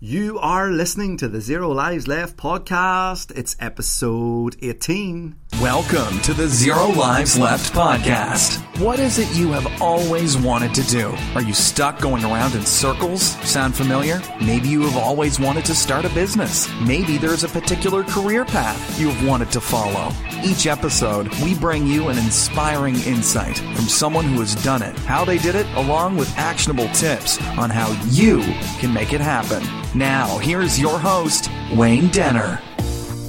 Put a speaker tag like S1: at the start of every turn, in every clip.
S1: You are listening to the Zero Lives Left podcast. It's episode 18.
S2: Welcome to the Zero Lives Left podcast. What is it you have always wanted to do? Are you stuck going around in circles? Sound familiar? Maybe you have always wanted to start a business. Maybe there's a particular career path you have wanted to follow. Each episode, we bring you an inspiring insight from someone who has done it, how they did it, along with actionable tips on how you can make it happen. Now, here's your host, Wayne Denner.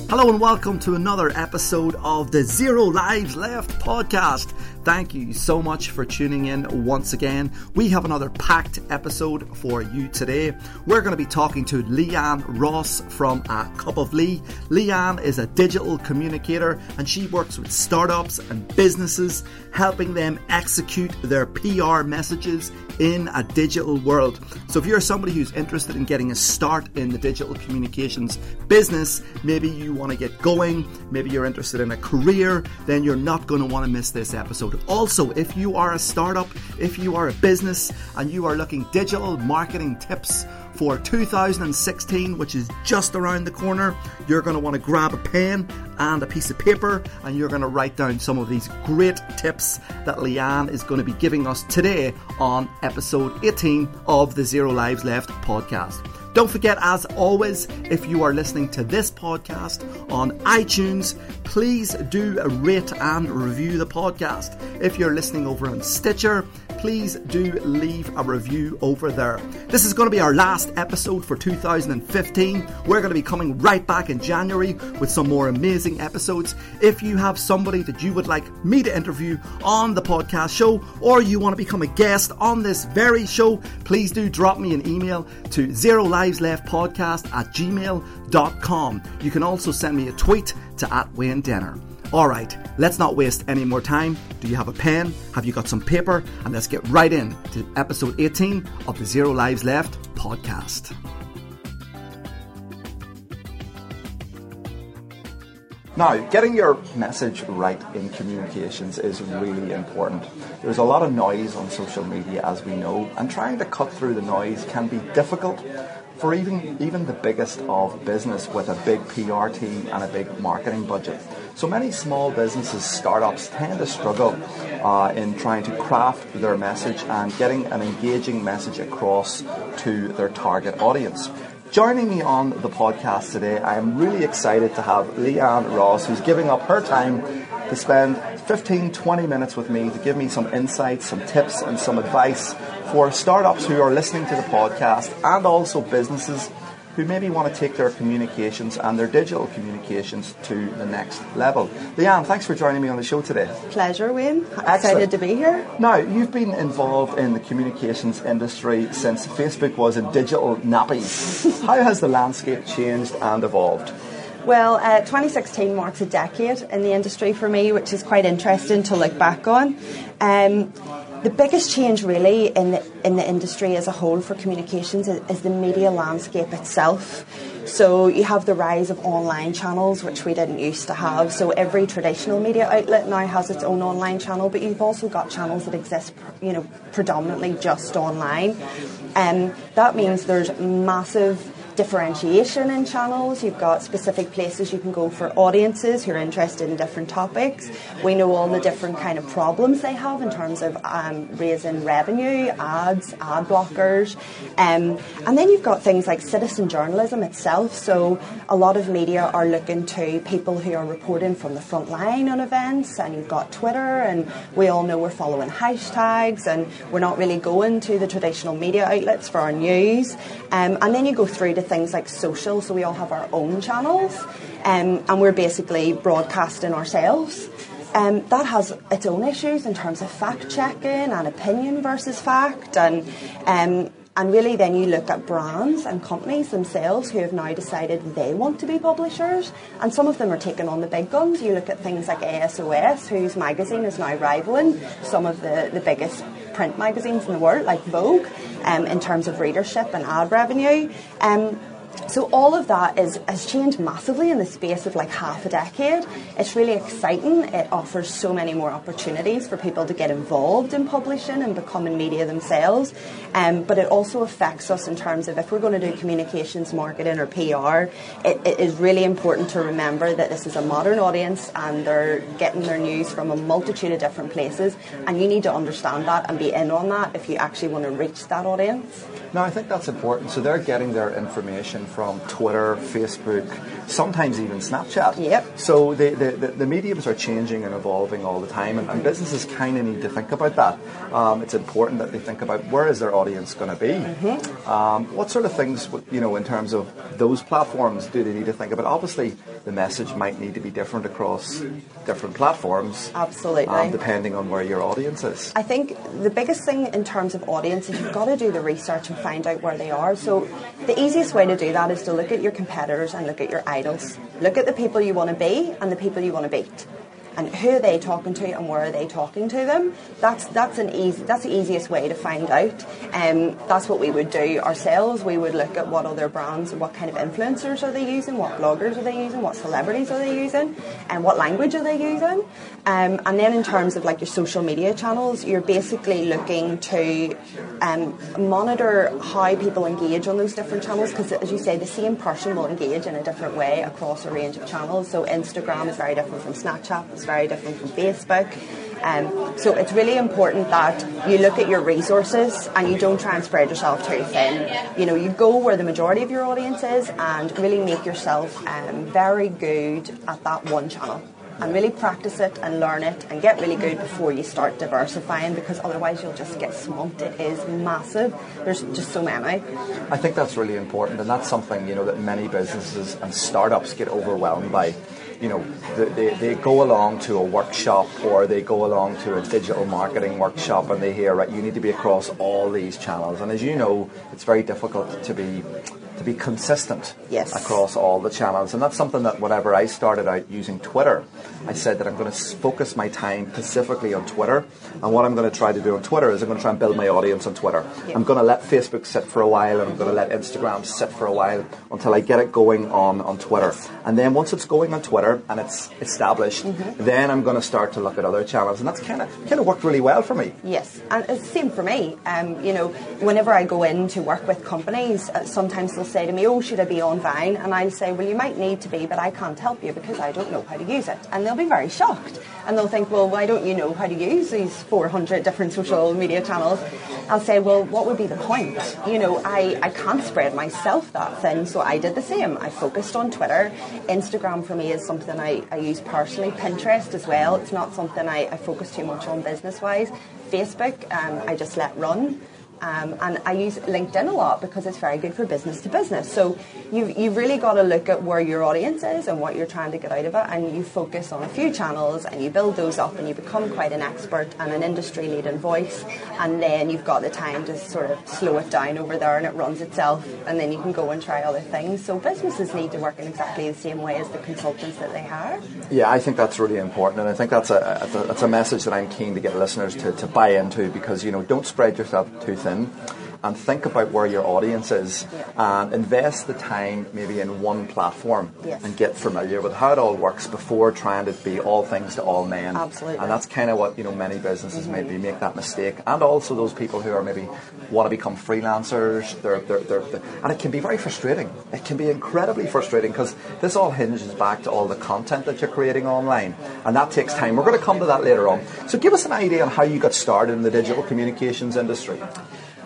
S1: Hello and welcome to another episode of the Zero Lives Left podcast. Thank you so much for tuning in once again. We have another packed episode for you today. We're going to be talking to Leanne Ross from A Cup of Lee. Leanne is a digital communicator and she works with startups and businesses, helping them execute their PR messages in a digital world. So if you're somebody who's interested in getting a start in the digital communications business, maybe you want to get going, maybe you're interested in a career, then you're not going to want to miss this episode. Also, if you are a startup, if you are a business and you are looking digital marketing tips for 2016, which is just around the corner, you're going to want to grab a pen and a piece of paper and you're going to write down some of these great tips that Leanne is going to be giving us today on episode 18 of the Zero Lives Left podcast. Don't forget, as always, if you are listening to this podcast on iTunes, please do rate and review the podcast. If you're listening over on Stitcher, please do leave a review over there. This is going to be our last episode for 2015. We're going to be coming right back in January with some more amazing episodes. If you have somebody that you would like me to interview on the podcast show, or you want to become a guest on this very show, please do drop me an email to zero lives left podcast at gmail.com. You can also send me a tweet to at Wayne Denner. All right, let's not waste any more time. Do you have a pen? Have you got some paper? And let's get right in to episode 18 of the Zero Lives Left podcast. Now, getting your message right in communications is really important. There's a lot of noise on social media, as we know, and trying to cut through the noise can be difficult for even, even the biggest of business with a big PR team and a big marketing budget. So many small businesses, startups tend to struggle uh, in trying to craft their message and getting an engaging message across to their target audience. Joining me on the podcast today, I am really excited to have Leanne Ross, who's giving up her time to spend 15, 20 minutes with me to give me some insights, some tips, and some advice for startups who are listening to the podcast and also businesses who maybe want to take their communications and their digital communications to the next level. Leanne, thanks for joining me on the show today.
S3: Pleasure, Wayne. Excited to be here.
S1: Now, you've been involved in the communications industry since Facebook was in digital nappies. How has the landscape changed and evolved?
S3: Well, uh, 2016 marks a decade in the industry for me, which is quite interesting to look back on. Um, the biggest change, really, in the, in the industry as a whole for communications is, is the media landscape itself. So you have the rise of online channels, which we didn't used to have. So every traditional media outlet now has its own online channel, but you've also got channels that exist, you know, predominantly just online. And um, that means there's massive differentiation in channels. You've got specific places you can go for audiences who are interested in different topics. We know all the different kind of problems they have in terms of um, raising revenue, ads, ad blockers, um, and then you've got things like citizen journalism itself. So a lot of media are looking to people who are reporting from the front line on events, and you've got Twitter, and we all know we're following hashtags, and we're not really going to the traditional media outlets for our news. Um, and then you go through to things like social, so we all have our own channels, um, and we're basically broadcasting ourselves. Um, that has its own issues in terms of fact checking and opinion versus fact, and um, and really then you look at brands and companies themselves who have now decided they want to be publishers, and some of them are taking on the big guns. You look at things like ASOS, whose magazine is now rivaling some of the, the biggest print magazines in the world, like Vogue, um, in terms of readership and ad revenue. Um, so all of that is has changed massively in the space of like half a decade. It's really exciting. It offers so many more opportunities for people to get involved in publishing and becoming media themselves. Um, but it also affects us in terms of if we're going to do communications, marketing, or PR. It, it is really important to remember that this is a modern audience and they're getting their news from a multitude of different places, and you need to understand that and be in on that if you actually want to reach that audience.
S1: No, I think that's important. So they're getting their information from Twitter, Facebook, sometimes even Snapchat.
S3: Yep.
S1: So the, the, the, the mediums are changing and evolving all the time, and, and businesses kind of need to think about that. Um, it's important that they think about where is their audience going to be.
S3: Mm-hmm.
S1: Um, what sort of things, you know, in terms of those platforms, do they need to think about? Obviously, the message might need to be different across different platforms.
S3: Absolutely.
S1: Um, depending on where your audience is.
S3: I think the biggest thing in terms of audience is you've got to do the research and find out where they are. So the easiest way to do that is to look at your competitors and look at your idols. Look at the people you want to be and the people you want to beat. And who are they talking to and where are they talking to them? That's that's an easy that's the easiest way to find out. Um, that's what we would do ourselves. We would look at what other brands and what kind of influencers are they using, what bloggers are they using, what celebrities are they using, and what language are they using. Um, and then in terms of like your social media channels, you're basically looking to um, monitor how people engage on those different channels because, as you say, the same person will engage in a different way across a range of channels. So Instagram is very different from Snapchat, very different from Facebook. Um, so it's really important that you look at your resources and you don't try and spread yourself too thin. You know, you go where the majority of your audience is and really make yourself um, very good at that one channel and really practice it and learn it and get really good before you start diversifying because otherwise you'll just get swamped. It is massive. There's just so many.
S1: I think that's really important, and that's something you know that many businesses and startups get overwhelmed by. You know, they, they go along to a workshop or they go along to a digital marketing workshop and they hear, right, you need to be across all these channels. And as you know, it's very difficult to be to be consistent
S3: yes.
S1: across all the channels. And that's something that whenever I started out using Twitter, I said that I'm going to focus my time specifically on Twitter. And what I'm going to try to do on Twitter is I'm going to try and build my audience on Twitter. I'm going to let Facebook sit for a while and I'm going to let Instagram sit for a while until I get it going on, on Twitter. And then once it's going on Twitter and it's established,
S3: Mm-hmm.
S1: then I'm going to start to look at other channels. And that's kind of kind of worked really well for me.
S3: Yes, and it's the same for me. Um, you know, whenever I go in to work with companies, uh, sometimes they'll say to me, "Oh, should I be on Vine?" And I'll say, "Well, you might need to be, but I can't help you because I don't know how to use it." And they'll be very shocked, and they'll think, "Well, why don't you know how to use these 400 different social media channels?" I'll say, "Well, what would be the point? You know, I, I can't spread myself that thin, so I did the same. I focused on Twitter. Instagram for me is something I, I use personally. Pinterest as well. It's not something I, I focus too much on business wise. Facebook, um, I just let run. Um, and I use LinkedIn a lot because it's very good for business to business. So you've, you've really got to look at where your audience is and what you're trying to get out of it, and you focus on a few channels and you build those up and you become quite an expert and an industry leading voice. And then you've got the time to sort of slow it down over there and it runs itself, and then you can go and try other things. So businesses need to work in exactly the same way as the consultants that they hire.
S1: Yeah, I think that's really important, and I think that's a, that's a message that I'm keen to get listeners to, to buy into because you know don't spread yourself too thin, and think about where your audience is,
S3: Yeah.
S1: and invest the time maybe in one platform
S3: Yes.
S1: and get familiar with how it all works before trying to be all things to all men.
S3: Absolutely.
S1: and that's kind of what you know many businesses mm-hmm. maybe make that mistake, and also those people who are maybe want to become freelancers. They're, they're, they're, they're- and it can be very frustrating. It can be incredibly frustrating because this all hinges back to all the content that you're creating online, and that takes time. We're going to come to that later on. So give us an idea on how you got started in the digital communications industry.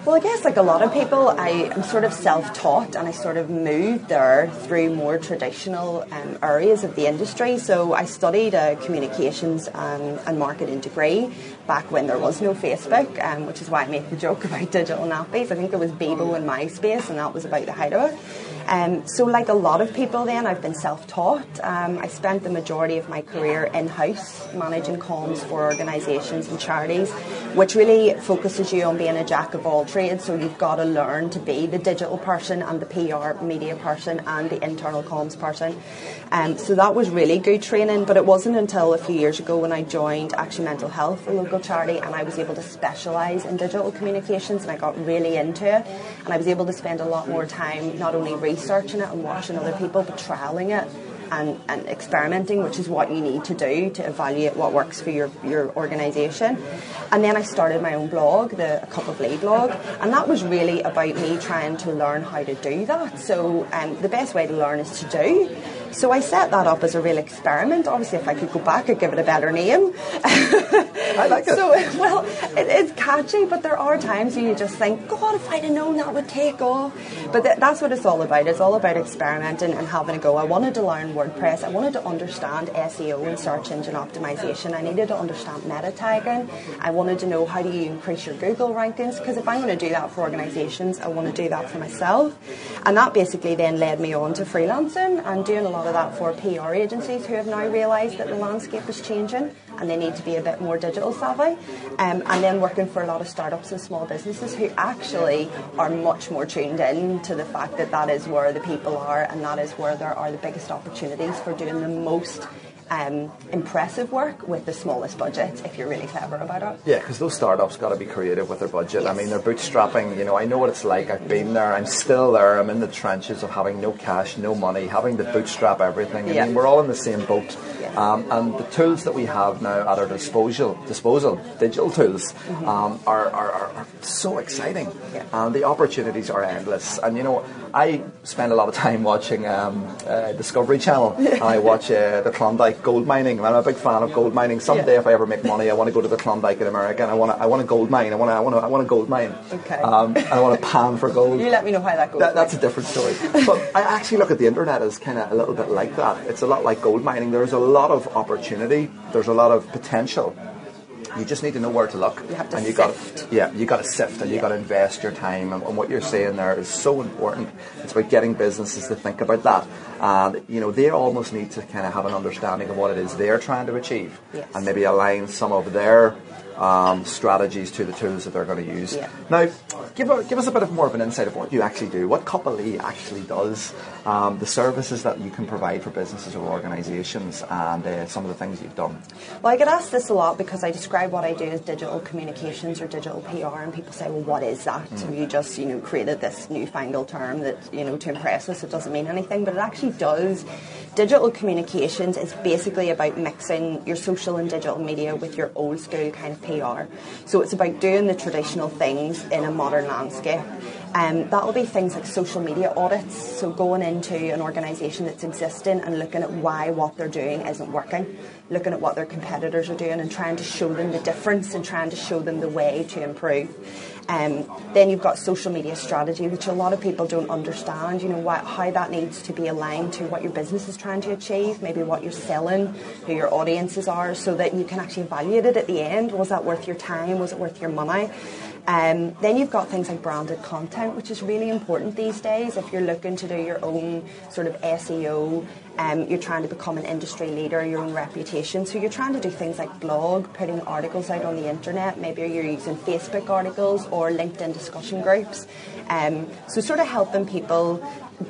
S3: Well, I guess like a lot of people, I am sort of self-taught, and I sort of moved there through more traditional um, areas of the industry. So I studied a communications um, and marketing degree back when there was no Facebook, um, which is why I make the joke about digital nappies. I think there was Bebo and MySpace, and that was about the height of it. Um, so, like a lot of people, then I've been self-taught. Um, I spent the majority of my career in-house managing comms for organisations and charities, which really focuses you on being a jack of all trades. So you've got to learn to be the digital person and the PR media person and the internal comms person. Um, so that was really good training, but it wasn't until a few years ago when I joined Action Mental Health, a local charity, and I was able to specialise in digital communications and I got really into it. And I was able to spend a lot more time not only it and watching other people, but trialling it and, and experimenting, which is what you need to do to evaluate what works for your, your organisation. And then I started my own blog, the A Cup of Lee blog, and that was really about me trying to learn how to do that. So um, the best way to learn is to do. So I set that up as a real experiment. Obviously, if I could go back, I'd give it a better name.
S1: I like it.
S3: So, well, it, it's catchy, but there are times where you just think, God, if I'd have known that would take off. But th- that's what it's all about. It's all about experimenting and having a go. I wanted to learn WordPress. I wanted to understand SEO and search engine optimization. I needed to understand meta tagging. I wanted to know how do you increase your Google rankings because if I'm going to do that for organizations, I want to do that for myself. And that basically then led me on to freelancing and doing a lot of that for PR agencies who have now realised that the landscape is changing and they need to be a bit more digital savvy. Um, and then working for a lot of startups and small businesses who actually are much more tuned in to the fact that that is where the people are and that is where there are the biggest opportunities for doing the most um, impressive work with the smallest budget if you're really clever about it.
S1: Yeah, because those startups got to be creative with their budget.
S3: Yes.
S1: I mean, they're bootstrapping. You know, I know what it's like. I've been there. I'm still there. I'm in the trenches of having no cash, no money, having to bootstrap everything. I
S3: Yeah.
S1: mean, we're all in the same boat.
S3: Yes.
S1: Um, and the tools that we have now at our disposal, disposal digital tools, um, are, are, are, so exciting.
S3: Mm-hmm. Yeah.
S1: And the opportunities are endless. And you know, I spend a lot of time watching um, uh, Discovery Channel, and I watch uh, the Klondike gold mining. I'm a big fan of gold mining. Someday,
S3: Yeah.
S1: if I ever make money, I want to go to the Klondike in America, and I want to, I want a gold mine. I want to, I want to, I want a gold mine.
S3: Okay.
S1: Um, and I want to pan for gold.
S3: You let me know how that goes.
S1: That, that's a different story. but I actually look at the internet as kind of a little bit like that. It's a lot like gold mining. There's a lot of opportunity. There's a lot of potential. You just need to know where to look.
S3: You have to
S1: and you got
S3: sift.
S1: yeah, you got to sift and you
S3: Yeah.
S1: got to invest your time. And, and what you're saying there is so important. It's about getting businesses to think about that. And you know, they almost need to kind of have an understanding of what it is they're trying to achieve,
S3: Yes.
S1: and maybe align some of their um, strategies to the tools that they're going to use.
S3: Yeah.
S1: Now, give, a, give us a bit of more of an insight of what you actually do, what Cup of Lee actually does, um, the services that you can provide for businesses or organisations, and uh, some of the things you've done.
S3: Well, I get asked this a lot because I describe what I do as digital communications or digital PR, and people say, "Well, what is that?" Have you just, you know, created this newfangled term that, you know, to impress us? It doesn't mean anything, but it actually does. Digital communications is basically about mixing your social and digital media with your old school kind of PR. So it's about doing the traditional things in a modern landscape. Um, that will be things like social media audits. So going into an organisation that's existing and looking at why what they're doing isn't working, looking at what their competitors are doing and trying to show them the difference and trying to show them the way to improve. Um, then you've got social media strategy, which a lot of people don't understand. You know what, how that needs to be aligned to what your business is trying to achieve, maybe what you're selling, who your audiences are, so that you can actually evaluate it at the end. Was that worth your time? Was it worth your money? Um, then you've got things like branded content, which is really important these days. If you're looking to do your own sort of SEO, um, you're trying to become an industry leader, your own reputation. So you're trying to do things like blog, putting articles out on the internet. Maybe you're using Facebook articles or LinkedIn discussion groups. Um, so sort of helping people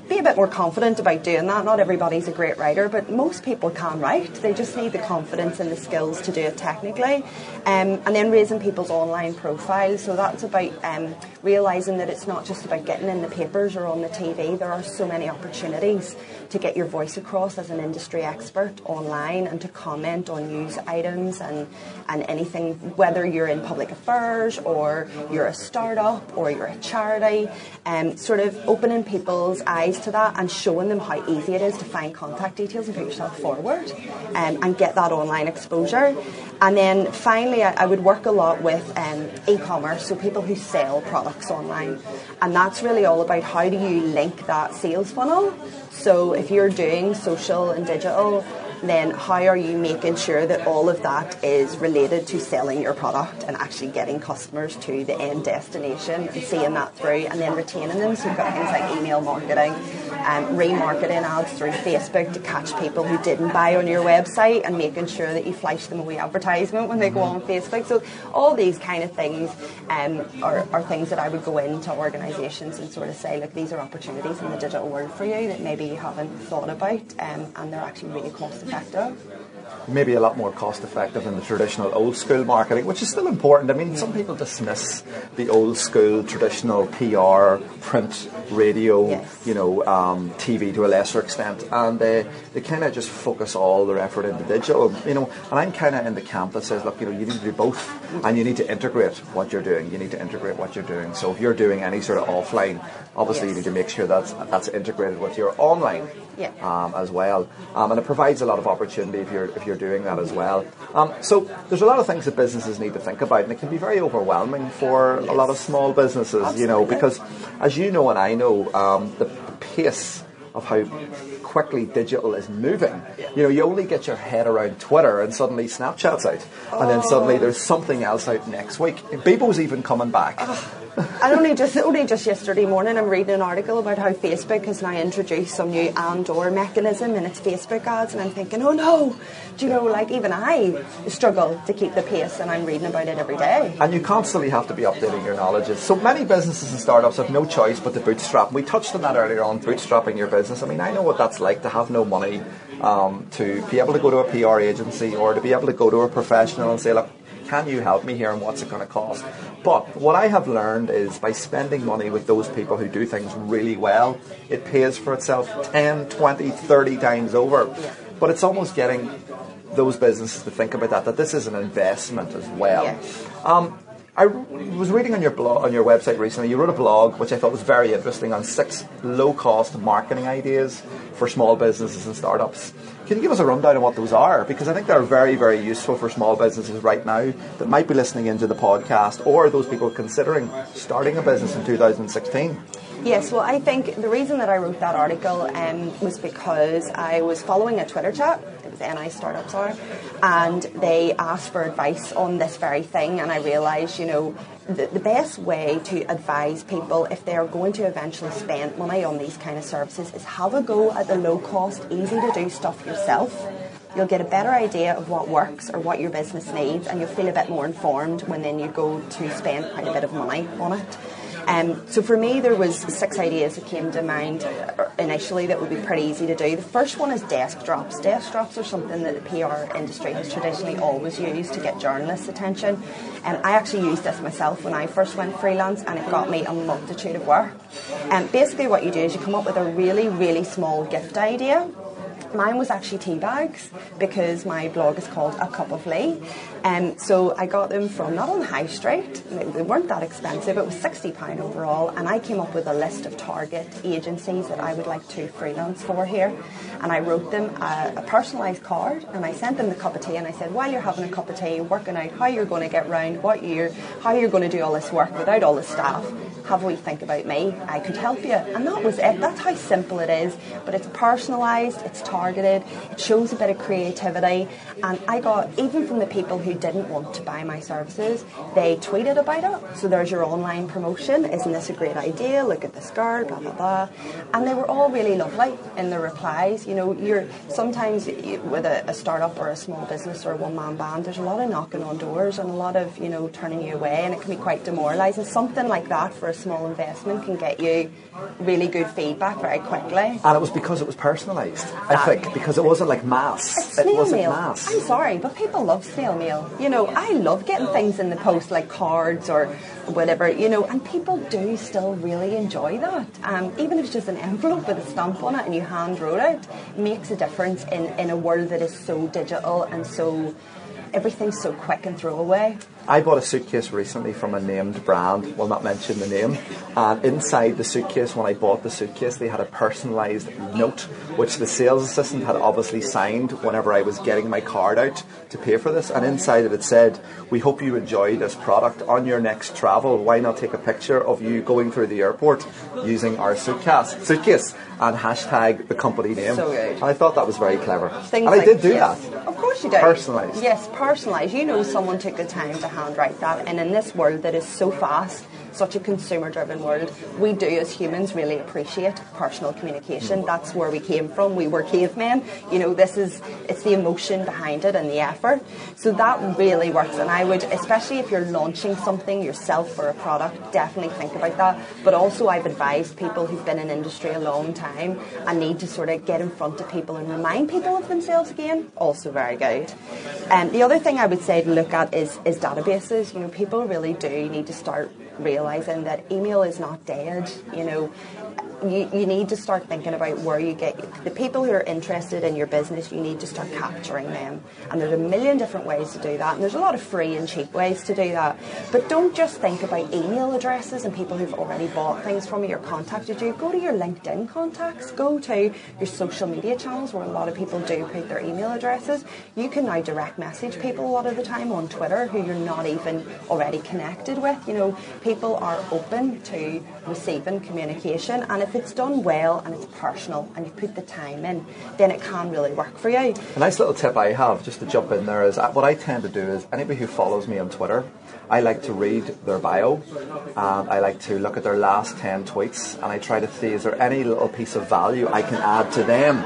S3: be a bit more confident about doing that. Not everybody's a great writer, but most people can write. They just need the confidence and the skills to do it technically. Um, and then raising people's online profiles. So that's about um, realising that it's not just about getting in the papers or on the TV. There are so many opportunities to get your voice across as an industry expert online and to comment on news items and, and anything, whether you're in public affairs or you're a startup or you're a charity, um, sort of opening people's eyes to that and showing them how easy it is to find contact details and put yourself forward um, and get that online exposure. And then finally, I, I would work a lot with um, e-commerce, so people who sell products online. And that's really all about how do you link that sales funnel. So if you're doing social and digital, then how are you making sure that all of that is related to selling your product and actually getting customers to the end destination and seeing that through and then retaining them? So you've got things like email marketing, um, remarketing ads through Facebook to catch people who didn't buy on your website and making sure that you flash them a wee advertisement when they go on Facebook. So all these kind of things um, are, are things that I would go into organisations and sort of say, look, these are opportunities in the digital world for you that maybe you haven't thought about um, and they're actually really cost effective
S1: maybe a lot more cost effective than the traditional old school marketing, which is still important. I mean, some people dismiss the old school traditional PR, print, radio, yes. you know, um, TV to a lesser extent, and they, they kind of just focus all their effort into digital, you know. And I'm kind of in the camp that says, look, you know, you need to do both, and you need to integrate what you're doing. You need to integrate what you're doing. So if you're doing any sort of offline, obviously yes. you need to make sure that's that's integrated with your online
S3: yeah.
S1: um, as well, um, and it provides a lot of opportunity if you're if you're doing that as well. Um, so there's a lot of things that businesses need to think about, and it can be very overwhelming for yes. a lot of small businesses, Absolutely. you know, because as you know and I know, um, the pace of how quickly digital is moving. You know, you only get your head around Twitter and suddenly Snapchat's out. And then suddenly there's something else out next week. Bebo's even coming back.
S3: and only just only just yesterday morning, I'm reading an article about how Facebook has now introduced some new and/or mechanism in its Facebook ads, and I'm thinking, oh no, do you know, like even I struggle to keep the pace, and I'm reading about it every day.
S1: And you constantly have to be updating your knowledge. So many businesses and startups have no choice but to bootstrap. We touched on that earlier on, bootstrapping your business. I mean, I know what that's like to have no money, um, to be able to go to a PR agency or to be able to go to a professional and say, look can you help me here and what's it going to cost? But what I have learned is by spending money with those people who do things really well, it pays for itself 10, 20, 30 times over. But it's almost getting those businesses to think about that, that this is an investment as well. Um, I was reading on your blog, on your website recently. You wrote a blog which I thought was very interesting on six low-cost marketing ideas for small businesses and startups. Can you give us a rundown on what those are? Because I think they're very, very useful for small businesses right now that might be listening into the podcast, or those people considering starting a business in 2016.
S3: Yes, well, I think the reason that I wrote that article um, was because I was following a Twitter chat It was NI startups are, and they asked for advice on this very thing. And I realised, you know, the, the best way to advise people if they are going to eventually spend money on these kind of services is have a go at the low cost, easy to do stuff yourself. You'll get a better idea of what works or what your business needs, and you'll feel a bit more informed when then you go to spend quite a bit of money on it. Um, so for me, there was six ideas that came to mind initially that would be pretty easy to do. The first one is desk drops. Desk drops are something that the PR industry has traditionally always used to get journalists' attention. And um, I actually used this myself when I first went freelance, and it got me a multitude of work. And um, basically, what you do is you come up with a really, really small gift idea Mine was actually tea bags because my blog is called A Cup of Lee. Um, so I got them from not on the high street, they weren't that expensive, it was £60 overall, and I came up with a list of target agencies that I would like to freelance for here. And I wrote them a, a personalised card and I sent them the cup of tea and I said, while you're having a cup of tea, working out how you're going to get round, what year, how you're going to do all this work without all the staff, have a wee think about me. I could help you. And that was it. That's how simple it is. But it's personalised, it's targeted, it shows a bit of creativity. And I got, even from the people who didn't want to buy my services, they tweeted about it. So there's your online promotion. Isn't this a great idea? Look at this girl, blah, blah, blah. And they were all really lovely in the replies. You know, you're sometimes with a, a startup or a small business or a one man band, there's a lot of knocking on doors and a lot of, you know, turning you away. And it can be quite demoralising. Something like that for a small investment can get you really good feedback very quickly.
S1: And it was because it was personalised, because it wasn't like mass.
S3: It's snail
S1: it wasn't
S3: mail.
S1: mass.
S3: I'm sorry, but people love snail mail. You know, I love getting things in the post like cards or whatever, you know, and people do still really enjoy that. Um, even if it's just an envelope with a stamp on it and you hand wrote it, it makes a difference in, in a world that is so digital and so everything's so quick and throwaway.
S1: I bought a suitcase recently from a named brand, will not mention the name, and inside the suitcase, when I bought the suitcase, they had a personalised note, which the sales assistant had obviously signed whenever I was getting my card out to pay for this, and inside it it said, we hope you enjoy this product on your next travel, why not take a picture of you going through the airport using our suitcase, suitcase and hashtag the company name.
S3: So good.
S1: I thought that was very clever.
S3: Things
S1: and
S3: I
S1: did do
S3: yes.
S1: that.
S3: Of course you did.
S1: Personalised.
S3: Yes, personalised. You know someone took the time to and in this world that is so fast such a consumer driven world, we do as humans really appreciate personal communication. That's where we came from. We were cavemen. You know, this is, it's the emotion behind it and the effort. So that really works. And I would, especially if you're launching something yourself or a product, definitely think about that. But also, I've advised people who've been in industry a long time and need to sort of get in front of people and remind people of themselves again. Also, very good. And um, the other thing I would say to look at is, is databases. You know, people really do need to start realizing that email is not dead. You know, you, you need to start thinking about where you get the people who are interested in your business. You need to start capturing them, and there's a million different ways to do that. And there's a lot of free and cheap ways to do that. But don't just think about email addresses and people who've already bought things from you or contacted you. Go to your LinkedIn contacts. Go to your social media channels where a lot of people do put their email addresses. You can now direct message people a lot of the time on Twitter who you're not even already connected with. You know, people are open to receiving communication, and if it's done well and it's personal and you put the time in, then it can really work for you.
S1: A nice little tip I have, just to jump in there, is what I tend to do is anybody who follows me on Twitter, I like to read their bio and I like to look at their last 10 tweets and I try to see is there any little piece of value I can add to them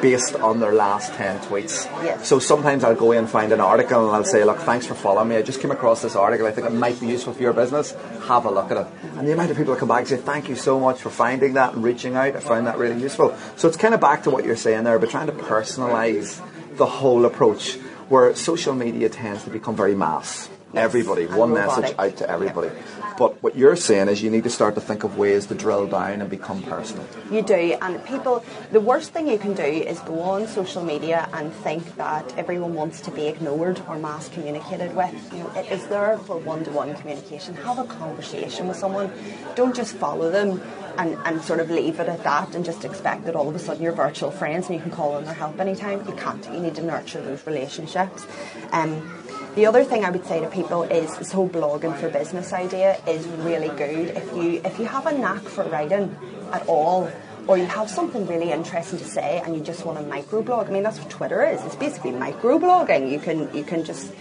S1: based on their last 10 tweets.
S3: Yes.
S1: So sometimes I'll go in and find an article and I'll say, look, thanks for following me. I just came across this article. I think it might be useful for your business. Have a look at it. And the amount of people that come back and say, thank you so much for finding that and reaching out. I found that really useful. So it's kind of back to what you're saying there, but trying to personalize the whole approach where social media tends to become very mass everybody, one robotic. message out to everybody. Yeah. But what you're saying is you need to start to think of ways to drill down and become personal.
S3: You do, and people, the worst thing you can do is go on social media and think that everyone wants to be ignored or mass communicated with. You know, it is there for one-to-one communication. Have a conversation with someone. Don't just follow them and, and sort of leave it at that and just expect that all of a sudden you're virtual friends and you can call on their help anytime. You can't. You need to nurture those relationships. Um, the other thing I would say to people is this whole blogging for business idea is really good. If you if you have a knack for writing at all, or you have something really interesting to say and you just want to microblog. I mean that's what Twitter is. It's basically microblogging. You can you can just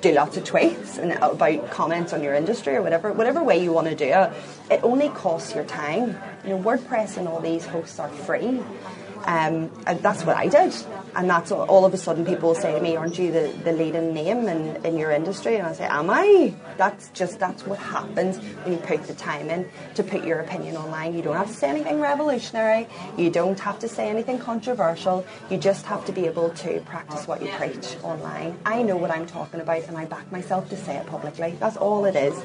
S3: do lots of tweets and about comments on your industry or whatever whatever way you want to do it. It only costs your time. You know, WordPress and all these hosts are free. Um, and that's what I did. And that's all, all, of a sudden people say to me, aren't you the, the leading name in, in your industry? And I say, am I? That's just, that's what happens when you put the time in to put your opinion online. You don't have to say anything revolutionary. You don't have to say anything controversial. You just have to be able to practice what you preach online. I know what I'm talking about and I back myself to say it publicly. That's all it is.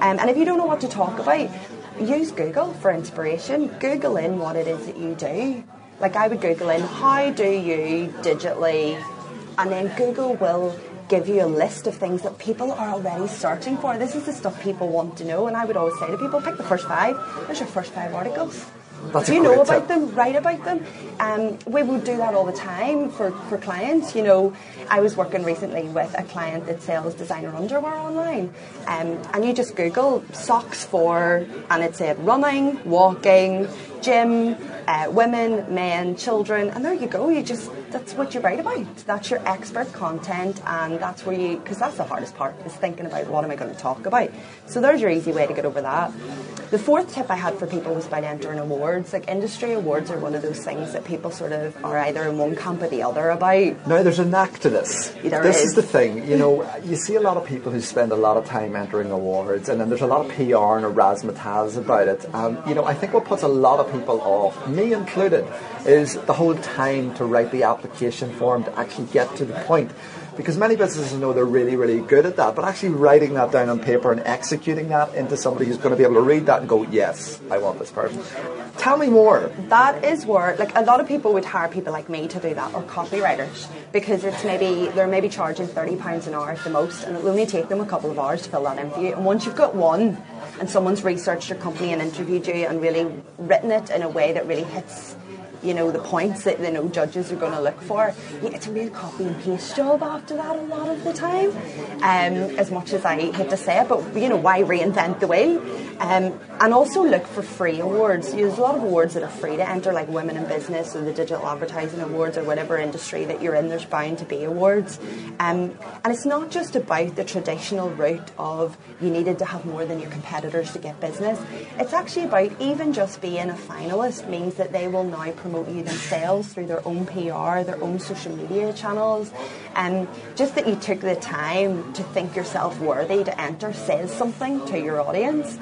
S3: Um, and if you don't know what to talk about, use Google for inspiration. Google in what it is that you do like I would Google in, how do you digitally, and then Google will give you a list of things that people are already searching for. This is the stuff people want to know, and I would always say to people, pick the first five. There's your first five articles.
S1: That's
S3: you know about tip. them, write about them. Um, we would do that all the time for, for clients. You know, I was working recently with a client that sells designer underwear online, um, and you just Google socks for, and it said running, walking, gym, uh, women, men, children, and there you go. You just that's what you write about. That's your expert content, and that's where you because that's the hardest part is thinking about what am I going to talk about. So there's your easy way to get over that. The fourth tip I had for people was about entering awards. Like industry awards are one of those things that people sort of are either in one camp or the other about.
S1: No, there's a knack to this.
S3: There
S1: this
S3: is.
S1: is the thing. You know, you see a lot of people who spend a lot of time entering awards, and then there's a lot of PR and razzmatazz about it. And you know, I think what puts a lot of people off, me included, is the whole time to write the application form to actually get to the point because many businesses know they're really, really good at that, but actually writing that down on paper and executing that into somebody who's going to be able to read that and go, yes, I want this person. Tell me more.
S3: That is where, like, a lot of people would hire people like me to do that, or copywriters, because it's maybe they're maybe charging thirty pounds an hour at the most, and it'll only take them a couple of hours to fill that in for you. And once you've got one, and someone's researched your company and interviewed you and really written it in a way that really hits you know the points that you know judges are going to look for. It's a real copy and paste job after that a lot of the time. Um, as much as I hate to say it, but you know why reinvent the wheel? Um, and also look for free awards. There's a lot of awards that are free to enter, like Women in Business or the Digital Advertising Awards or whatever industry that you're in. There's bound to be awards, um, and it's not just about the traditional route of you needed to have more than your competitors to get business. It's actually about even just being a finalist means that they will now promote you themselves through their own PR, their own social media channels, and just that you took the time to think yourself worthy to enter says something to your audience.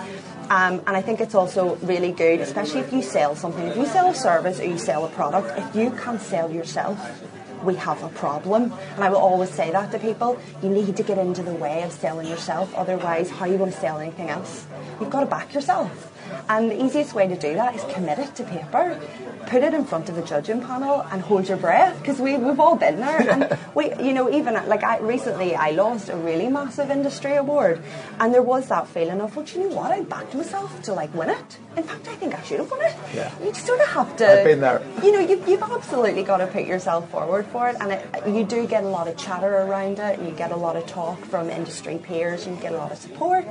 S3: Um, and I think it's also really good, especially if you sell something. If you sell a service or you sell a product, if you can't sell yourself, we have a problem. And I will always say that to people. You need to get into the way of selling yourself. Otherwise, how are you going to sell anything else? You've got to back yourself. And the easiest way to do that is commit it to paper. Put it in front of a judging panel and hold your breath because we, we've all been there. And we, you know, even like I recently, I lost a really massive industry award, and there was that feeling of, well, do you know what? I backed myself to like win it. In fact, I think I should have won it.
S1: Yeah.
S3: You sort of have to.
S1: I've been there.
S3: You know, you've, you've absolutely got to put yourself forward for it, and it, you do get a lot of chatter around it, and you get a lot of talk from industry peers, and you get a lot of support,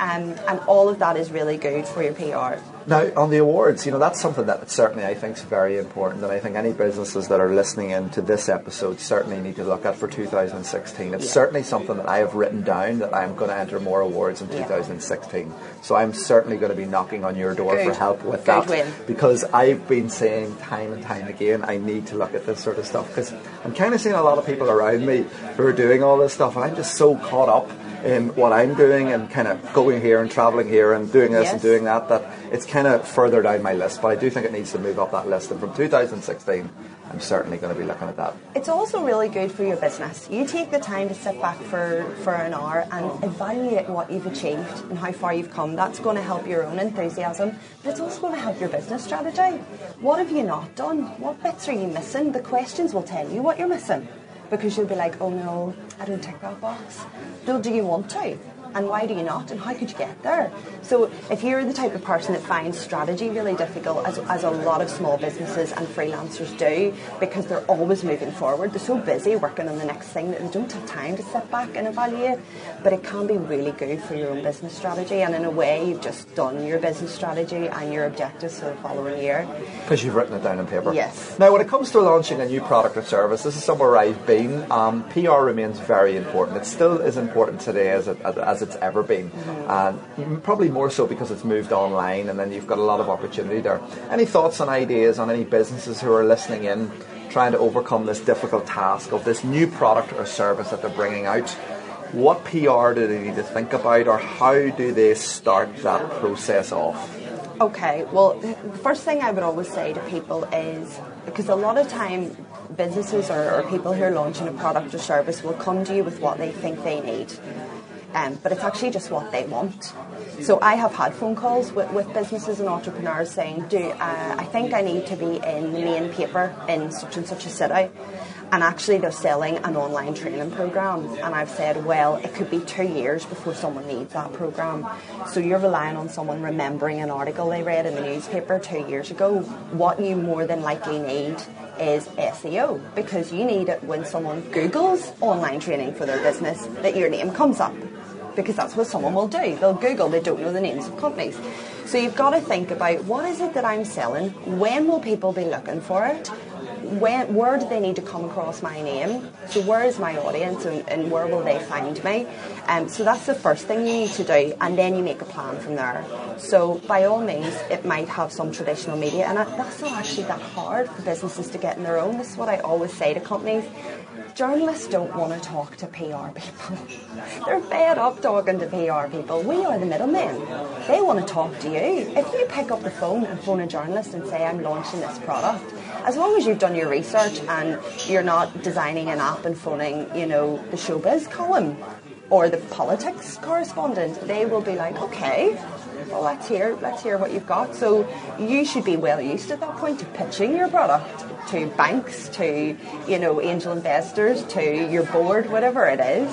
S3: um, and all of that is really good for your PR.
S1: Now, on the awards, you know, that's something that certainly I think is very important, and I think any businesses that are listening in to this episode certainly need to look at for 2016. It's
S3: Yeah.
S1: certainly something that I have written down that I'm going to enter more awards in
S3: Yeah.
S1: 2016. So I'm certainly going to be knocking on your door for help with
S3: Good
S1: that
S3: win.
S1: because I've been saying time and time again I need to look at this sort of stuff because I'm kind of seeing a lot of people around me who are doing all this stuff, and I'm just so caught up in what I'm doing and kind of going here and traveling here and doing this and doing that that it's kind of further down my list. But I do think it needs to move up that list, and from 2016, I'm certainly going to be looking at that.
S3: It's also really good for your business. You take the time to sit back for, for an hour and evaluate what you've achieved and how far you've come. That's going to help your own enthusiasm, but it's also going to help your business strategy. What have you not done? What bits are you missing? The questions will tell you what you're missing because you'll be like, oh no, I don't tick that box. Well, do you want to? And why do you not? And how could you get there? So, if you're the type of person that finds strategy really difficult, as, as a lot of small businesses and freelancers do, because they're always moving forward, they're so busy working on the next thing that they don't have time to sit back and evaluate. But it can be really good for your own business strategy, and in a way, you've just done your business strategy and your objectives for the following year.
S1: Because you've written it down on paper.
S3: Yes.
S1: Now, when it comes to launching a new product or service, this is somewhere I've been. Um, PR remains very important. It still is important today as, it, as it's ever been, and probably more so because it's moved online, and then you've got a lot of opportunity there. Any thoughts and ideas on any businesses who are listening in, trying to overcome this difficult task of this new product or service that they're bringing out? What PR do they need to think about, or how do they start that process off?
S3: Okay, well, the first thing I would always say to people is because a lot of time businesses or, or people who are launching a product or service will come to you with what they think they need, um, but it's actually just what they want. So I have had phone calls with, with businesses and entrepreneurs saying, "Do uh, I think I need to be in the main paper in such and such a city?" And actually, they're selling an online training program. And I've said, well, it could be two years before someone needs that program. So you're relying on someone remembering an article they read in the newspaper two years ago. What you more than likely need is SEO because you need it when someone Googles online training for their business that your name comes up because that's what someone will do. They'll Google, they don't know the names of companies. So you've got to think about what is it that I'm selling? When will people be looking for it? When, where do they need to come across my name? So where is my audience and, and where will they find me? Um, so that's the first thing you need to do and then you make a plan from there. So by all means, it might have some traditional media and that's not actually that hard for businesses to get in their own. This is what I always say to companies. Journalists don't want to talk to PR people. They're fed up talking to PR people. We are the middlemen. They want to talk to you. If you pick up the phone and phone a journalist and say, I'm launching this product, as long as you've done your research and you're not designing an app and phoning, you know, the showbiz column or the politics correspondent, they will be like, okay, well, let's hear, let's hear what you've got. So you should be well used at that point to pitching your product to banks, to you know angel investors, to your board, whatever it is.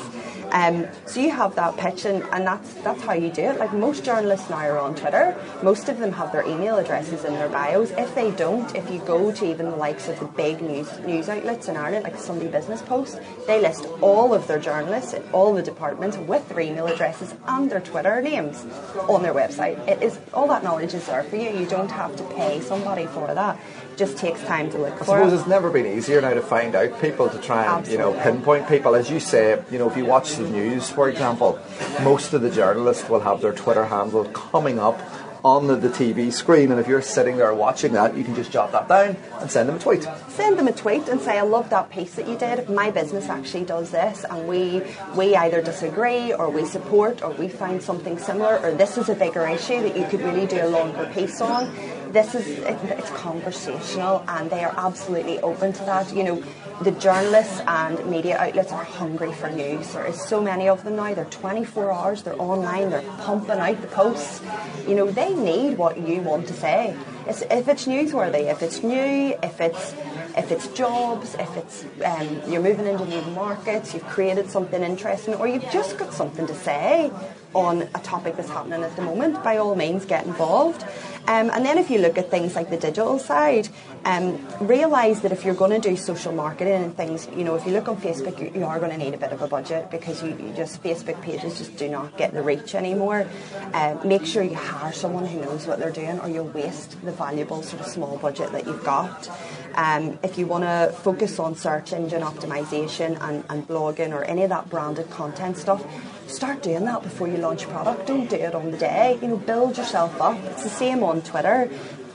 S3: Um, so you have that pitch, and, and that's that's how you do it. Like most journalists now are on Twitter. Most of them have their email addresses in their bios. If they don't, if you go to even the likes of the big news news outlets in Ireland, like Sunday Business Post, they list all of their journalists in all the departments with their email addresses and their Twitter names on their website. It is all that knowledge is there for you. You don't have to pay somebody for that. It just takes time to look
S1: I
S3: for
S1: suppose
S3: it.
S1: it's never been easier now to find out people to try and you know pinpoint people. As you say, you know, if you watch the news, for example, most of the journalists will have their Twitter handle coming up on the, the TV screen, and if you're sitting there watching that, you can just jot that down and send them a tweet.
S3: send them a tweet and say, I love that piece that you did. My business actually does this, and we we either disagree or we support or we find something similar, or this is a bigger issue that you could really do a longer piece on. This is it, it's conversational, and they are absolutely open to that. You know, the journalists and media outlets are hungry for news. There is so many of them now. They're 24 hours. They're online. They're pumping out the posts. You know, they need what you want to say. It's, if it's newsworthy, if it's new, if it's if it's jobs, if it's um, you're moving into new markets, you've created something interesting, or you've just got something to say on a topic that's happening at the moment, by all means get involved. Um, and then if you look at things like the digital side, um, realise that if you're going to do social marketing and things, you know, if you look on Facebook, you, you are going to need a bit of a budget because you, you just Facebook pages just do not get the reach anymore. Um, make sure you hire someone who knows what they're doing, or you'll waste the valuable sort of small budget that you've got. Um, if you want to focus on search engine optimization and, and blogging or any of that branded content stuff, start doing that before you launch a product. Don't do it on the day. You know, build yourself up. It's the same on Twitter.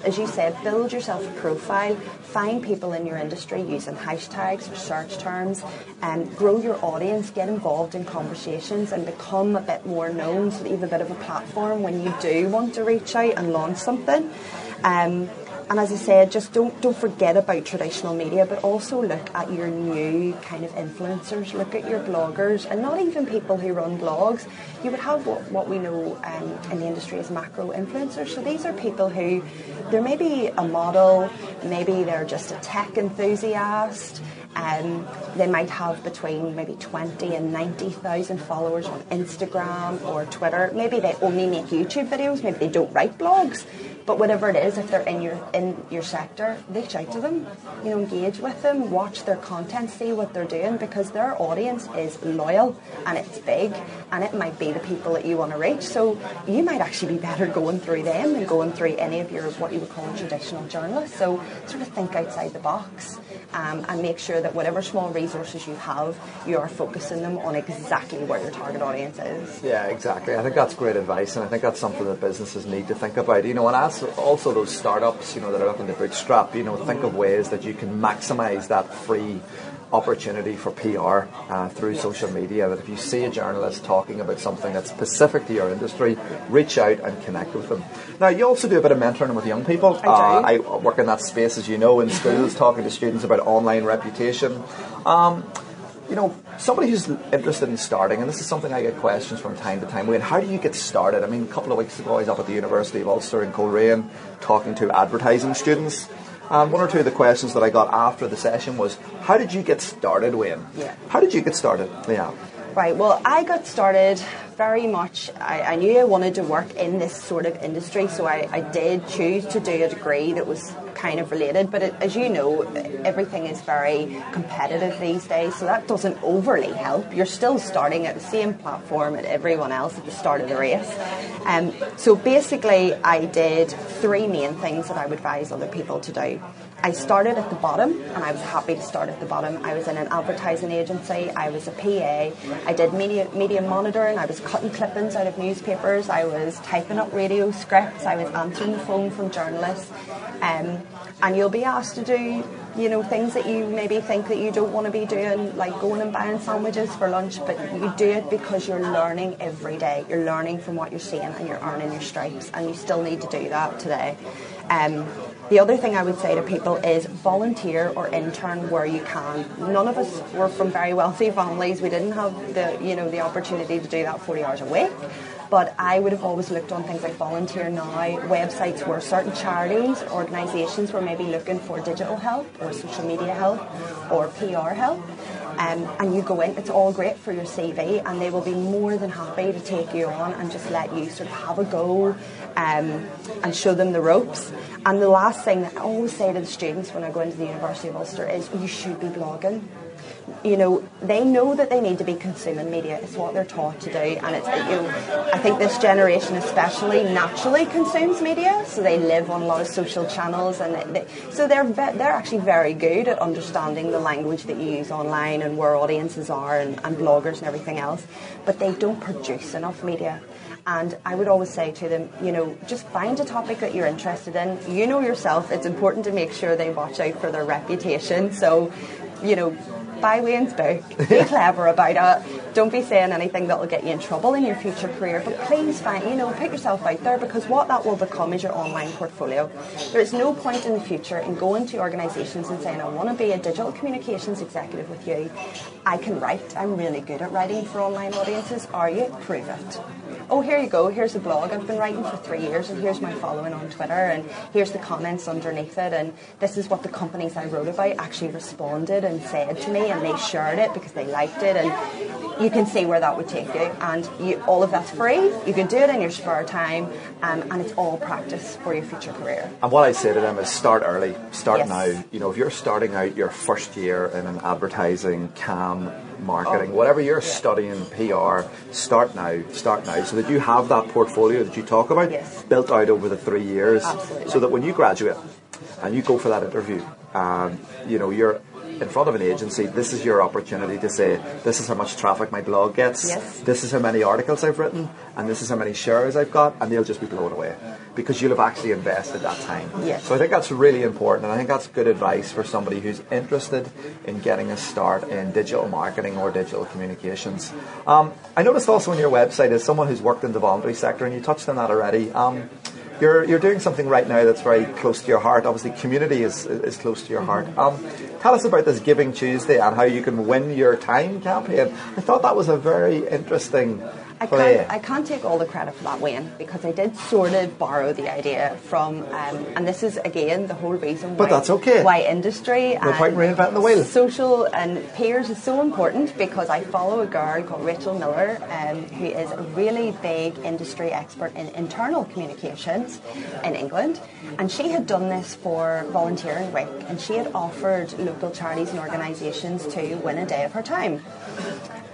S3: As you said, build yourself a profile. Find people in your industry using hashtags or search terms, and grow your audience. Get involved in conversations and become a bit more known, so that you have a bit of a platform when you do want to reach out and launch something. Um, and as I said, just don't don't forget about traditional media, but also look at your new kind of influencers. Look at your bloggers, and not even people who run blogs. You would have what, what we know um, in the industry as macro influencers. So these are people who they're maybe a model, maybe they're just a tech enthusiast. Um, they might have between maybe 20 and 90,000 followers on Instagram or Twitter. Maybe they only make YouTube videos, maybe they don't write blogs. But whatever it is, if they're in your in your sector, reach out to them, you know, engage with them, watch their content, see what they're doing, because their audience is loyal and it's big, and it might be the people that you want to reach. So you might actually be better going through them than going through any of your what you would call traditional journalists. So sort of think outside the box um, and make sure that whatever small resources you have, you are focusing them on exactly where your target audience is.
S1: Yeah, exactly. I think that's great advice, and I think that's something that businesses need to think about. You know, and also, also those startups, you know, that are looking to bootstrap. You know, think of ways that you can maximise that free opportunity for PR uh, through social media. That if you see a journalist talking about something that's specific to your industry, reach out and connect with them. Now, you also do a bit of mentoring with young people.
S3: I do.
S1: Uh, I work in that space, as you know, in schools, talking to students about online reputation. Um, you know, somebody who's interested in starting, and this is something I get questions from time to time. Wayne, how do you get started? I mean, a couple of weeks ago, I was up at the University of Ulster in Coleraine talking to advertising students. And one or two of the questions that I got after the session was, how did you get started, Wayne?
S3: Yeah.
S1: How did you get started? Yeah.
S3: Right, well, I got started very much, I, I knew I wanted to work in this sort of industry, so I, I did choose to do a degree that was kind of related. But it, as you know, everything is very competitive these days, so that doesn't overly help. You're still starting at the same platform as everyone else at the start of the race. Um, so basically, I did three main things that I would advise other people to do. I started at the bottom and I was happy to start at the bottom. I was in an advertising agency, I was a PA, I did media, media monitoring, I was cutting clippings out of newspapers, I was typing up radio scripts, I was answering the phone from journalists. Um, and you'll be asked to do you know things that you maybe think that you don't want to be doing like going and buying sandwiches for lunch but you do it because you're learning every day you're learning from what you're seeing and you're earning your stripes and you still need to do that today um, the other thing I would say to people is volunteer or intern where you can. None of us were from very wealthy families. We didn't have the you know the opportunity to do that 40 hours a week. But I would have always looked on things like Volunteer Now, websites where certain charities, or organisations were maybe looking for digital help or social media help or PR help. Um, and you go in, it's all great for your CV, and they will be more than happy to take you on and just let you sort of have a go um, and show them the ropes. And the last thing that I always say to the students when I go into the University of Ulster is you should be blogging you know, they know that they need to be consuming media. It's what they're taught to do, and it's you know, I think this generation especially naturally consumes media, so they live on a lot of social channels, and they, so they're ve- they're actually very good at understanding the language that you use online and where audiences are and, and bloggers and everything else, but they don't produce enough media. And I would always say to them, you know, just find a topic that you're interested in. You know yourself, it's important to make sure they watch out for their reputation. So, you know, buy Wayne's book, be clever about it. Don't be saying anything that will get you in trouble in your future career. But please find, you know, put yourself out there because what that will become is your online portfolio. There is no point in the future in going to organisations and saying, I want to be a digital communications executive with you. I can write. I'm really good at writing for online audiences. Are you? Prove it oh, here you go, here's a blog I've been writing for three years, and here's my following on Twitter, and here's the comments underneath it, and this is what the companies I wrote about actually responded and said to me, and they shared it because they liked it, and you can see where that would take you. And you, all of that's free. You can do it in your spare time, um, and it's all practice for your future career.
S1: And what I say to them is start early, start
S3: Yes.
S1: now. You know, if you're starting out your first year in an advertising, cam, marketing, whatever you're studying, PR, start now, start now, so that you have that portfolio that you talk about
S3: Yes.
S1: built out over the three years,
S3: Absolutely.
S1: so that when you graduate and you go for that interview, um, you know, you're in front of an agency, this is your opportunity to say, this is how much traffic my blog gets,
S3: Yes.
S1: this is how many articles I've written, and this is how many shares I've got, and they'll just be blown away because you'll have actually invested that time.
S3: Yes.
S1: So I think that's really important, and I think that's good advice for somebody who's interested in getting a start in digital marketing or digital communications. Um, I noticed also on your website, as someone who's worked in the voluntary sector, and you touched on that already. Um, you're, you're doing something right now that's very close to your heart. Obviously, community is, is close to your heart. Um, tell us about this Giving Tuesday and how you can win your time campaign. I thought that was a very interesting
S3: I can't, I can't take all the credit for that, Wayne, because I did sort of borrow the idea from, um, and this is again the whole reason
S1: But
S3: why,
S1: that's okay.
S3: why industry
S1: No point in
S3: and
S1: reinventing the wheel.
S3: social and peers is so important because I follow a girl called Rachel Miller, um, who is a really big industry expert in internal communications in England, and she had done this for Volunteering Week, and she had offered local charities and organisations to win a day of her time.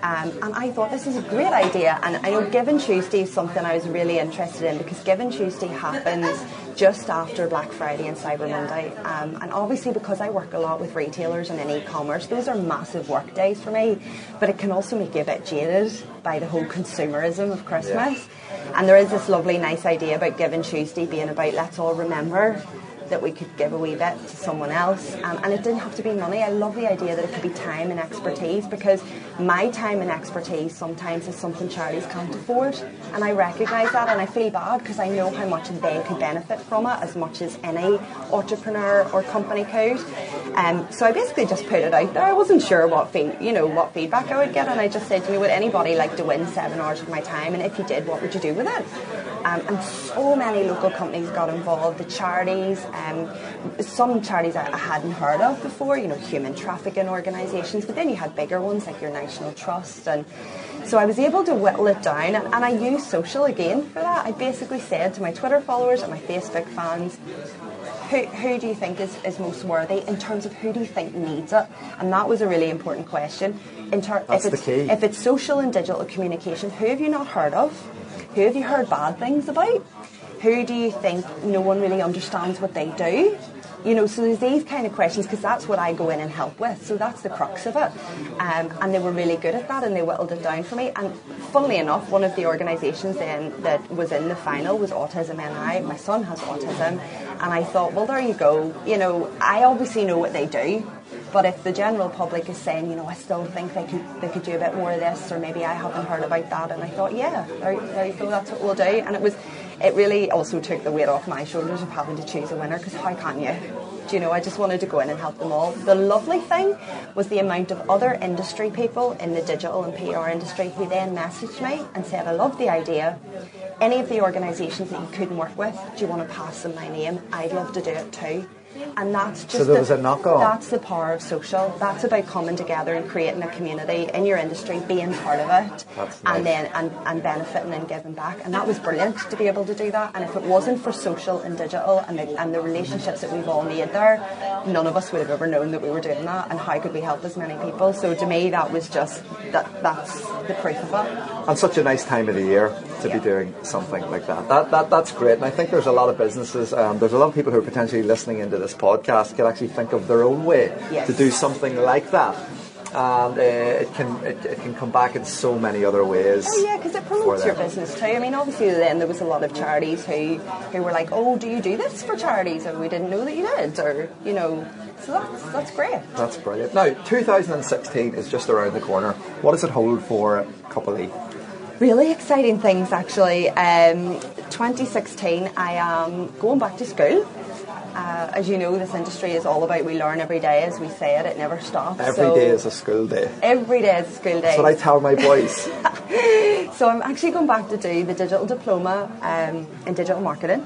S3: Um, and I thought this is a great idea. And I know Giving Tuesday is something I was really interested in because Giving Tuesday happens just after Black Friday and Cyber Monday. Um, and obviously, because I work a lot with retailers and in e commerce, those are massive work days for me. But it can also make you a bit jaded by the whole consumerism of Christmas. And there is this lovely, nice idea about Giving Tuesday being about let's all remember that we could give a wee bit to someone else. Um, and it didn't have to be money. I love the idea that it could be time and expertise because my time and expertise sometimes is something charities can't afford. And I recognise that and I feel bad because I know how much they could benefit from it as much as any entrepreneur or company could. Um, so I basically just put it out there. I wasn't sure what feed, you know what feedback I would get, and I just said, you know, would anybody like to win seven hours of my time? And if you did, what would you do with it? Um, and so many local companies got involved. The charities, um, some charities I, hadn't heard of before, you know, human trafficking organisations, but then you had bigger ones like your National Trust. And so I was able to whittle it down, and, and I used social again for that. I basically said to my Twitter followers and my Facebook fans, who, who do you think is, is most worthy in terms of who do you think needs it? And that was a really important question. In ter-
S1: That's
S3: if
S1: the key.
S3: If it's social and digital communication, who have you not heard of? Who have you heard bad things about? Who do you think no one really understands what they do? You know, so there's these kind of questions because that's what I go in and help with. So that's the crux of it. Um, and they were really good at that and they whittled it down for me. And funnily enough, one of the organisations then that was in the final was Autism NI. My son has autism. And I thought, well, there you go. You know, I obviously know what they do. But if the general public is saying, you know, I still think they could they could do a bit more of this, or maybe I haven't heard about that, and I thought, yeah, there, there you go, that's what we'll do. And it was, it really also took the weight off my shoulders of having to choose a winner because how can you? Do you know, I just wanted to go in and help them all. The lovely thing was the amount of other industry people in the digital and PR industry who then messaged me and said, I love the idea. Any of the organisations that you couldn't work with, do you want to pass them my name? I'd love to do it too. And that's just
S1: So there
S3: the,
S1: was a knock-on.
S3: That's the power of social. That's about coming together and creating a community in your industry, being part of it,
S1: nice.
S3: and then and, and benefiting and giving back. And that was brilliant to be able to do that. And if it wasn't for social and digital and the, and the relationships that we've all made there, none of us would have ever known that we were doing that. And how could we help as many people? So to me, that was just that. That's the proof of it.
S1: And such a nice time of the year to be doing something like that. That, that. That's great. And I think there's a lot of businesses, um, there's a lot of people who are potentially listening into this podcast can actually think of their own way
S3: Yes.
S1: to do something like that. And uh, it can it, it can come back in so many other ways.
S3: Oh yeah, because it promotes your business too. I mean, obviously then there was a lot of charities who who were like, "Oh, do you do this for charities?" And we didn't know that you did, or you know. So that's that's great.
S1: That's brilliant. Now, 2016 is just around the corner. What does it hold for Couple E?
S3: Really exciting things, actually. Um, 2016, I am going back to school. Uh, as you know, this industry is all about we learn every day. As we say it, it never stops.
S1: Every
S3: so
S1: day is a school day.
S3: every day is a school day.
S1: That's what I tell my boys.
S3: So I'm actually going back to do the digital diploma um, in digital marketing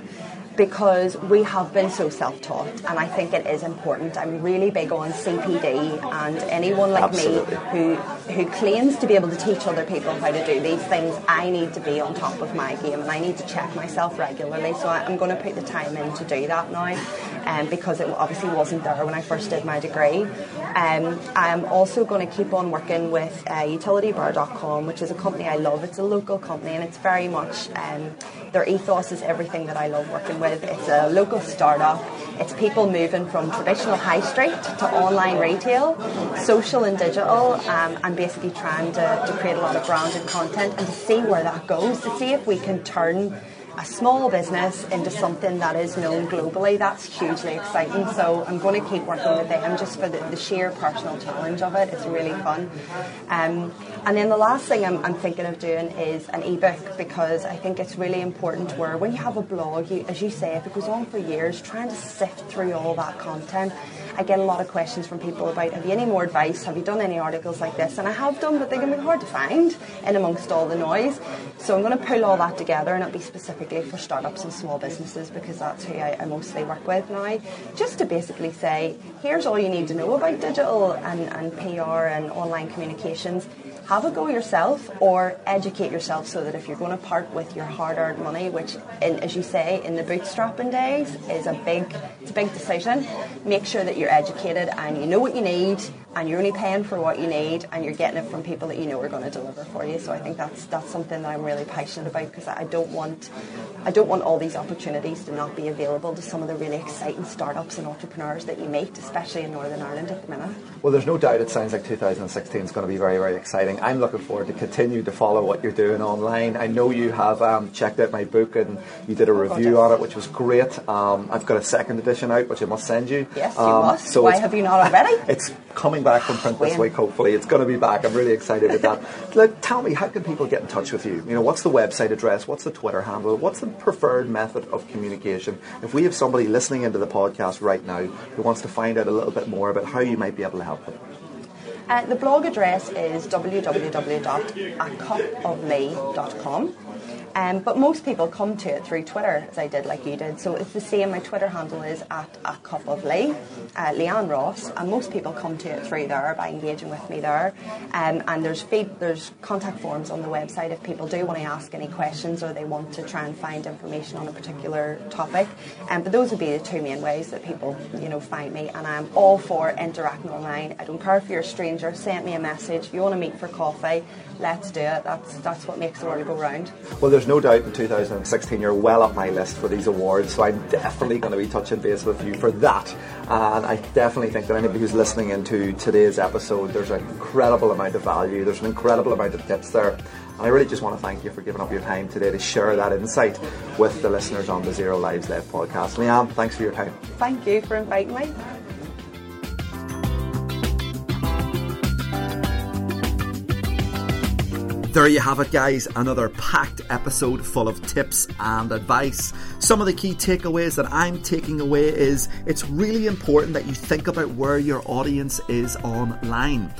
S3: because we have been so self-taught and I think it is important. I'm really big on CPD and anyone like
S1: Absolutely.
S3: me who who claims to be able to teach other people how to do these things, I need to be on top of my game and I need to check myself regularly. So I'm going to put the time in to do that now um, because it obviously wasn't there when I first did my degree. Um, I'm also going to keep on working with uh, utilitybar.com, which is a company I love. It's a local company and it's very much, um, their ethos is everything that I love working with. It's a local startup. It's people moving from traditional high street to online retail, social and digital, um, and basically trying to, to create a lot of branded content and to see where that goes, to see if we can turn a small business into something that is known globally. That's hugely exciting. So I'm going to keep working with them just for the, the sheer personal challenge of it. It's really fun. Um, and then the last thing I'm, I'm thinking of doing is an ebook because I think it's really important where when you have a blog, you, as you say, if it goes on for years, trying to sift through all that content. I get a lot of questions from people about have you any more advice? Have you done any articles like this? And I have done, but they can be hard to find in amongst all the noise. So I'm going to pull all that together and it'll be specifically for startups and small businesses because that's who I, I mostly work with now. Just to basically say, here's all you need to know about digital and, and PR and online communications. Have a go yourself or educate yourself so that if you're going to part with your hard-earned money, which, in, as you say, in the bootstrapping days is a big, it's a big decision, make sure that you're educated and you know what you need and you're only paying for what you need and you're getting it from people that you know are going to deliver for you. So I think that's that's something that I'm really passionate about because I don't want I don't want all these opportunities to not be available to some of the really exciting startups and entrepreneurs that you meet, especially in Northern Ireland at the minute.
S1: Well, there's no doubt it sounds like 2016 is going to be very, very exciting. I'm looking forward to continue to follow what you're doing online. I know you have um, checked out my book and you did a review
S3: yes.
S1: on it, which was great. Um, I've got a second edition out, which I must send you.
S3: Yes, you
S1: Um,
S3: must.
S1: so
S3: Why have you not already?
S1: It's coming back from print this week, hopefully. It's going to be back. I'm really excited about that. Like, tell me, how can people get in touch with you? You know, what's the website address? What's the Twitter handle? What's the preferred method of communication? If we have somebody listening into the podcast right now who wants to find out a little bit more about how you might be able to help them.
S3: Uh, the blog address is www.acupoflee.com. Um, but most people come to it through Twitter, as I did, like you did. So it's the same. My Twitter handle is at a cup of Lee, uh, Leanne Ross, and most people come to it through there by engaging with me there. Um, and there's feed, there's contact forms on the website if people do want to ask any questions or they want to try and find information on a particular topic. Um, but those would be the two main ways that people, you know, find me. And I'm all for interacting online. I don't care if you're a stranger. Send me a message. If you want to meet for coffee, let's do it. That's that's what makes the world go round.
S1: Well, there's no doubt in 2016 you're well up my list for these awards, so I'm definitely going to be touching base with you for that. And I definitely think that anybody who's listening into today's episode, there's an incredible amount of value, there's an incredible amount of tips there. And I really just want to thank you for giving up your time today to share that insight with the listeners on the Zero Lives Left podcast. Leanne, thanks for your time.
S3: Thank you for inviting me.
S1: There you have it, guys. Another packed episode full of tips and advice. Some of the key takeaways that I'm taking away is it's really important that you think about where your audience is online.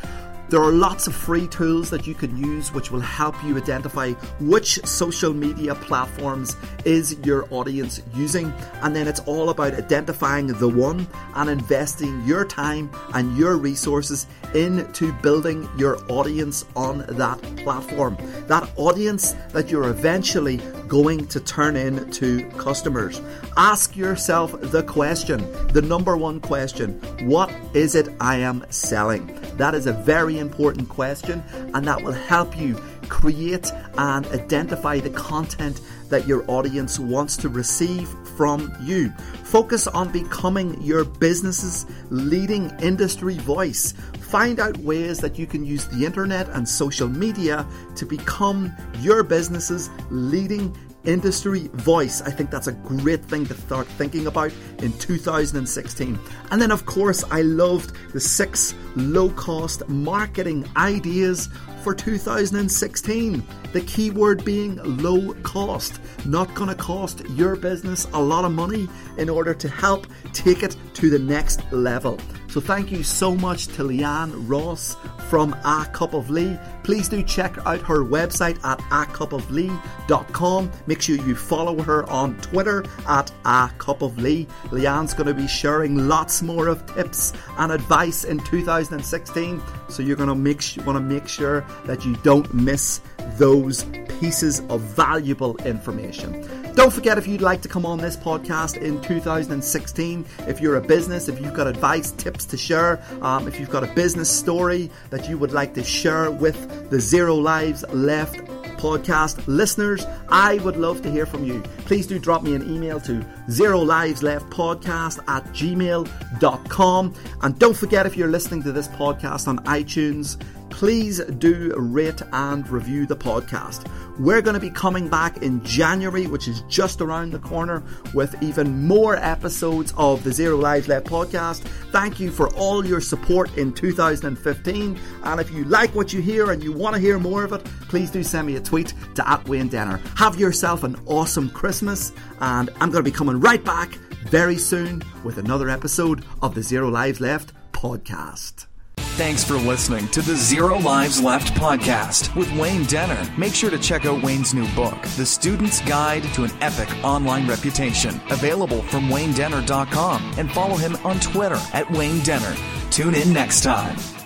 S1: There are lots of free tools that you can use which will help you identify which social media platforms is your audience using and then it's all about identifying the one and investing your time and your resources into building your audience on that platform. That audience that you're eventually going to turn into customers. Ask yourself the question, the number one question, what is it I am selling? That is a very important question, and that will help you create and identify the content that your audience wants to receive from you. Focus on becoming your business's leading industry voice. Find out ways that you can use the internet and social media to become your business's leading industry voice. I think that's a great thing to start thinking about in 2016. And then, of course, I loved the six low cost marketing ideas for 2016. The keyword being low cost. Not going to cost your business a lot of money in order to help take it to the next level. So thank you so much to Leanne Ross from A Cup of Lee. Please do check out her website at acupoflee.com. Make sure you follow her on Twitter at A Cup of Lee. Leanne's going to be sharing lots more of tips and advice in 2016. So you're going to make want to make sure that you don't miss those pieces of valuable information. Don't forget if you'd like to come on this podcast in 2016, if you're a business, if you've got advice, tips to share, um, if you've got a business story that you would like to share with the Zero Lives Left podcast listeners, I would love to hear from you. Please do drop me an email to zero lives left podcast at gmail.com. And don't forget if you're listening to this podcast on iTunes, please do rate and review the podcast. We're going to be coming back in January, which is just around the corner, with even more episodes of the Zero Lives Left podcast. Thank you for all your support in 2015. And if you like what you hear and you want to hear more of it, please do send me a tweet to at Wayne Denner. Have yourself an awesome Christmas, and I'm going to be coming right back very soon with another episode of the Zero Lives Left podcast.
S2: Thanks for listening to the Zero Lives Left podcast with Wayne Denner. Make sure to check out Wayne's new book, The Student's Guide to an Epic Online Reputation, available from waynedenner.com, and follow him on Twitter at Wayne Denner. Tune in next time.